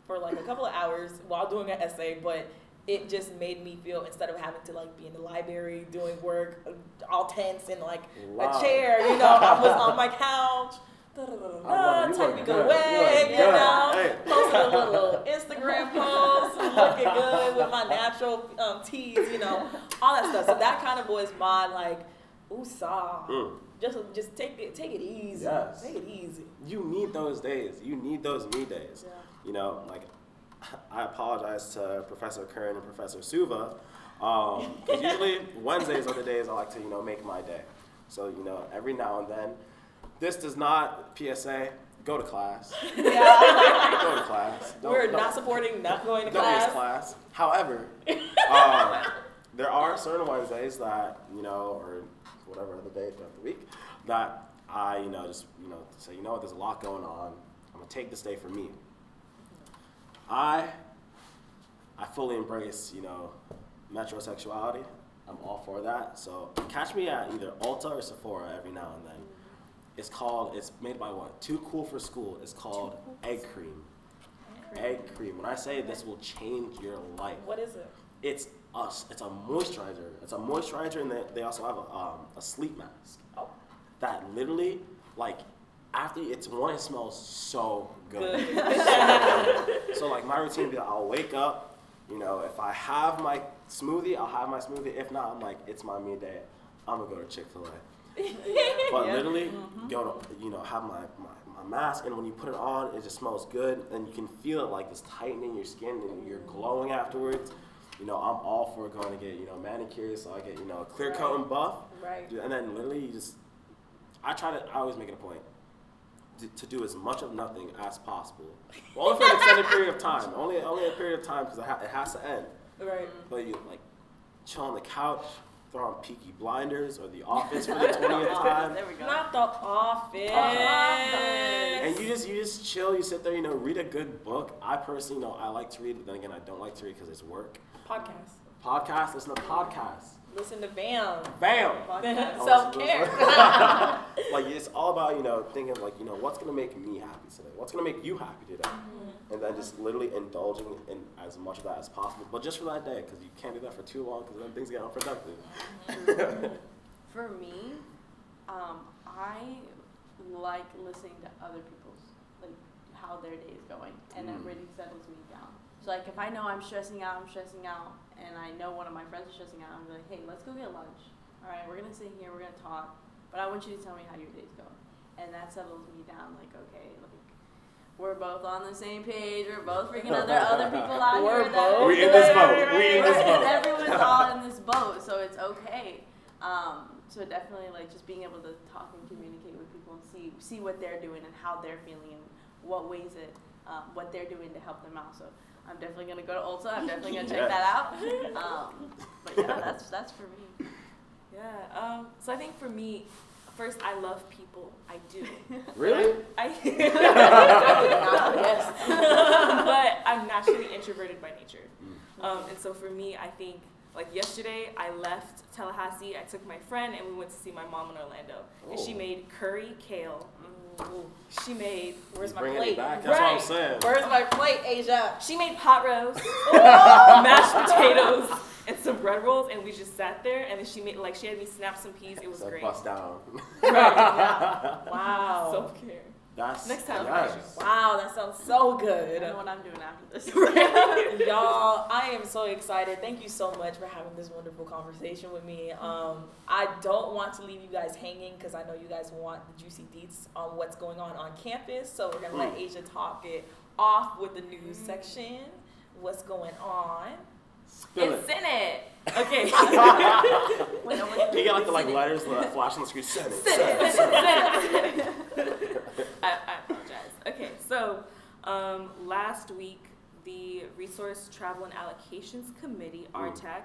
for like a couple of hours while doing an essay, but. It just made me feel instead of having to like be in the library doing work, uh, all tense in like Wow. a chair, you know, I was on my couch. Da-da-da-da-da, You Time to go good. Away, you know. Hey. Posted a little Instagram post, looking good with my natural um, tees, you know, all that stuff. So that kind of was my like, ooh-saw. Mm. Just, just take it, take it easy. Yes. Take it easy. You need those days. You need those me days. Yeah. You know, like I apologize to Professor Kern and Professor Suva. Um, usually Wednesdays are the days I like to, you know, make my day. So, you know, every now and then, this does not PSA. Go to class. Yeah. Go to class. Don't- We're don't- not supporting not going to don't miss class. class. However, um, there are certain Wednesdays that you know, or whatever other day throughout the week, that I you know just you know say you know what, there's a lot going on. I'm gonna take this day for me. I I fully embrace, you know, metrosexuality. I'm all for that. So catch me at either Ulta or Sephora every now and then. It's called. It's made by what? Too cool for school. It's called egg cream. Egg cream. When I say this will change your life, What is it? it's a, it's a moisturizer. It's a moisturizer, and they, they also have a, um, a sleep mask. Oh. That literally, like, after it's one, it smells so good. Good. so, good. So, like my routine, would be like, I'll wake up. You know, if I have my smoothie, I'll have my smoothie. If not, I'm like, it's my me day. I'm gonna go to Chick Fil A. But Yeah. literally, mm-hmm. go to you know have my, my, my mask, and when you put it on, it just smells good, and you can feel it like it's tightening your skin, and you're glowing afterwards. You know, I'm all for going to get you know manicures, so I get you know a clear coat and buff, Right. and then literally you just. I try to. I always make it a point to, to do as much of nothing as possible, only for an extended period of time. Only only a period of time because it, ha- it has to end. Right. But you like chill on the couch, throw on Peaky Blinders or The Office for the twentieth time. There we go. Not the office. And you just you just chill. You sit there, you know, read a good book. I personally, know, I like to read, but then again, I don't like to read because it's work. podcast. Podcast, listen to podcasts. Listen to Bam. Bam. Self care. like it's all about you know thinking like you know what's gonna make me happy today. What's gonna make you happy today, mm-hmm. And then just literally indulging in as much of that as possible. But just for that day, because you can't do that for too long, because then things get unproductive. For me, um, I like listening to other people's like how their day is going, and Mm. really settles me down. So like if I know I'm stressing out, I'm stressing out, and I know one of my friends is stressing out, I'm like, hey, let's go get lunch. All right, we're gonna sit here, we're gonna talk, but I want you to tell me how your day's going, and that settles me down. Like okay, like. We're both on the same page. We're both freaking out. There are other people out We're here. that- both We in this boat. We in this Right, boat. Everyone's all in this boat, so it's okay. Um, so definitely, like just being able to talk and communicate with people and see see what they're doing and how they're feeling and what ways it um, what they're doing to help them out. So I'm definitely gonna go to Ulta. I'm definitely gonna check Yes. that out. Um, but yeah, that's that's for me. Yeah. Um, so I think for me, first I love people. I do. Really? I. yes. but I'm naturally introverted by nature. Um, and so for me, I think like yesterday, I left Tallahassee. I took my friend and we went to see my mom in Orlando, and she Oh. made curry kale. Ooh, She made Where's my Bringing plate? it back. That's what I'm saying. Where's my plate, Asia? she made pot roast, mashed potatoes, and some bread rolls, and we just sat there. And then she made like she had me snap some peas. It was So great. bust down. Wow. Self care. That's Next time. Yes. wow, that sounds so good. I good. know what I'm doing after this. Y'all, I am so excited. Thank you so much for having this wonderful conversation with me. Um, I don't want to leave you guys hanging because I know you guys want the juicy deets on what's going on on campus. So we're gonna let Asia talk it off with the news section. What's going on? Spill It's it. in it. Okay. Wait, no, wait, You got like the like letters that flash on the screen. Send it. Sit Send it, it. it, sit it. I, I apologize. Okay, so um, last week, the Resource Travel and Allocations Committee, Mm. RTAC,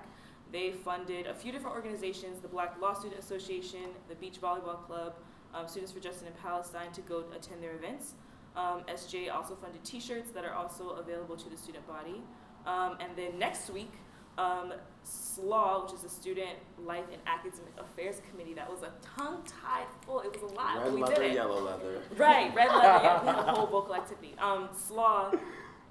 they funded a few different organizations, the Black Law Student Association, the Beach Volleyball Club, um, Students for Justice in Palestine to go attend their events. Um, SJ also funded t-shirts that are also available to the student body. Um, and then next week, um, SLAW, which is the Student Life and Academic Affairs Committee, that was a tongue-tied full. It was a lot, Red we leather, did it. yellow leather. Right, red leather. yeah, we have a whole vocal activity. Um, SLAW,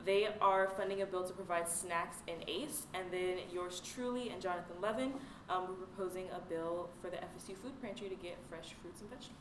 they are funding a bill to provide snacks in ACE, and then yours truly and Jonathan Levin, um, we're proposing a bill for the FSU food pantry to get fresh fruits and vegetables.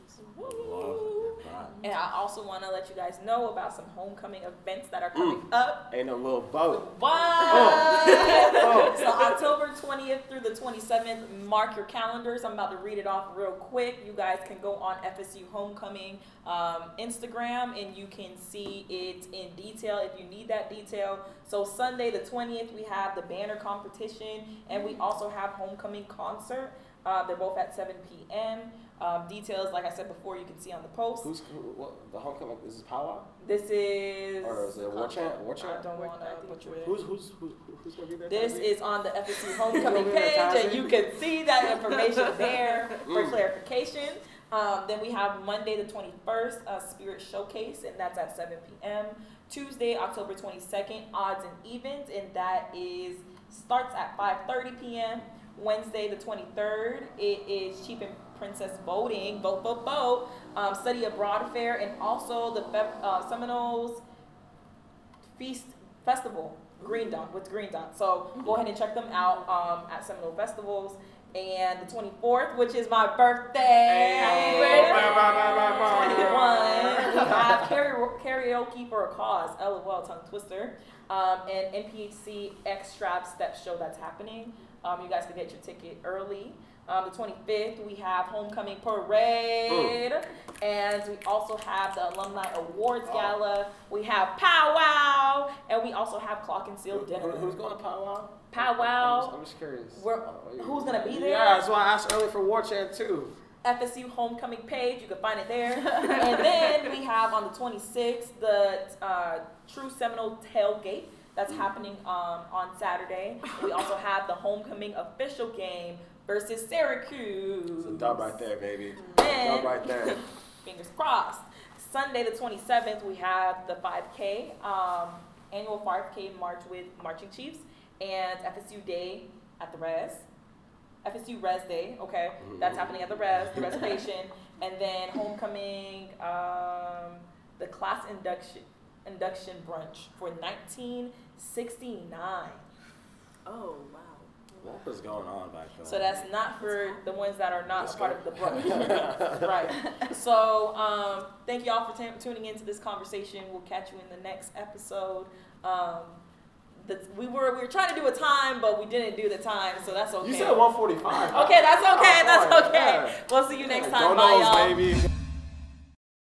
That. And I also want to let you guys know about some homecoming events that are coming up. Ain't a little boat. What? Oh. so October 20th through the 27th, mark your calendars. I'm about to read it off real quick. You guys can go on FSU Homecoming um, Instagram and you can see it in detail if you need that detail. So Sunday the 20th, we have the banner competition and we also have homecoming concert. Uh, they're both at 7 p.m. Um, details, like I said before, you can see on the post. Who's who, what, the homecoming? Is this powwow This is. or is it war chant? War I don't want I to think butcher war- it. Who's who's who's who's gonna be there? This Tazzy? is on the FSU homecoming page, and you can see that information there for Mm. clarification. Um, then we have Monday the 21st, uh, Spirit Showcase, and that's at 7 p.m. Tuesday, October 22nd, Odds and Evens, and that is starts at 5:30 p.m. Wednesday the 23rd, it is Chief and Princess Boating, Boat Boat Boat, um, Study Abroad Fair, and also the Fe- uh, Seminoles Feast Festival, Green Dot, with Green Dot. So go ahead and check them out um, at Seminole Festivals. And the 24th, which is my birthday. Bye. 21. We have karaoke, karaoke for a cause, LOL, tongue twister, um, and NPHC X Strap Step Show that's happening. Um, you guys can get your ticket early. Um, the 25th, we have Homecoming Parade, and we also have the Alumni Awards Oh. Gala. We have Powwow, and we also have Clock and Seal Dinner. Who's going to powwow? Powwow. I'm just curious. We're- who's gonna be there? Yeah, that's why I asked earlier for War Chant too. FSU homecoming page. You can find it there. and then we have on the 26th the uh, True Seminole Tailgate. That's happening um, on Saturday. We also have the homecoming official game versus Syracuse. It's a dub right there, baby. Then- Dub right there. Fingers crossed. Sunday the 27th, we have the 5K, um, annual 5K march with Marching Chiefs and FSU Day at the Res. FSU Res Day, okay, that's happening at the Res, the reservation, and then homecoming, um, the class induction induction brunch for 1969. Oh wow. What was going on back then? So that's not for the ones that are not That's a part of the brunch. right. So um, thank y'all for t- tuning into this conversation. We'll catch you in the next episode. Um, the, we were we were trying to do a time, but we didn't do the time, so that's okay. You said 145. Okay, that's okay. Oh, That's okay. yeah. We'll see you next Go time. Bye, Noles, y'all. baby.